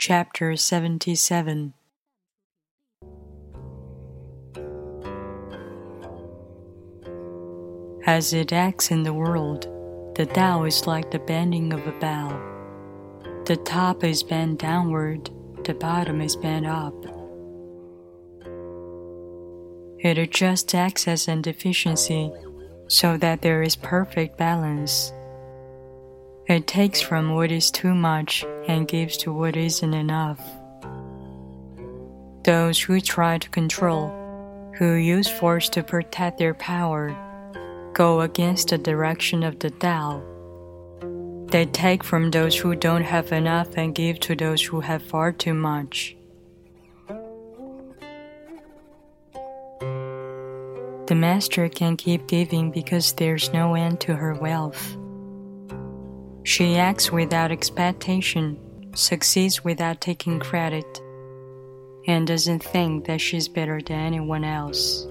Chapter 77 As it acts in the world, the Tao is like the bending of a bow. The top is bent downward, the bottom is bent up. It adjusts excess and deficiency so that there is perfect balance. It takes from what is too much and gives to what isn't enough. Those who try to control, who use force to protect their power, go against the direction of the Tao. They take from those who don't have enough and give to those who have far too much. The master can keep giving because there's no end to her wealth. She acts without expectation, succeeds without taking credit, and doesn't think that she's better than anyone else.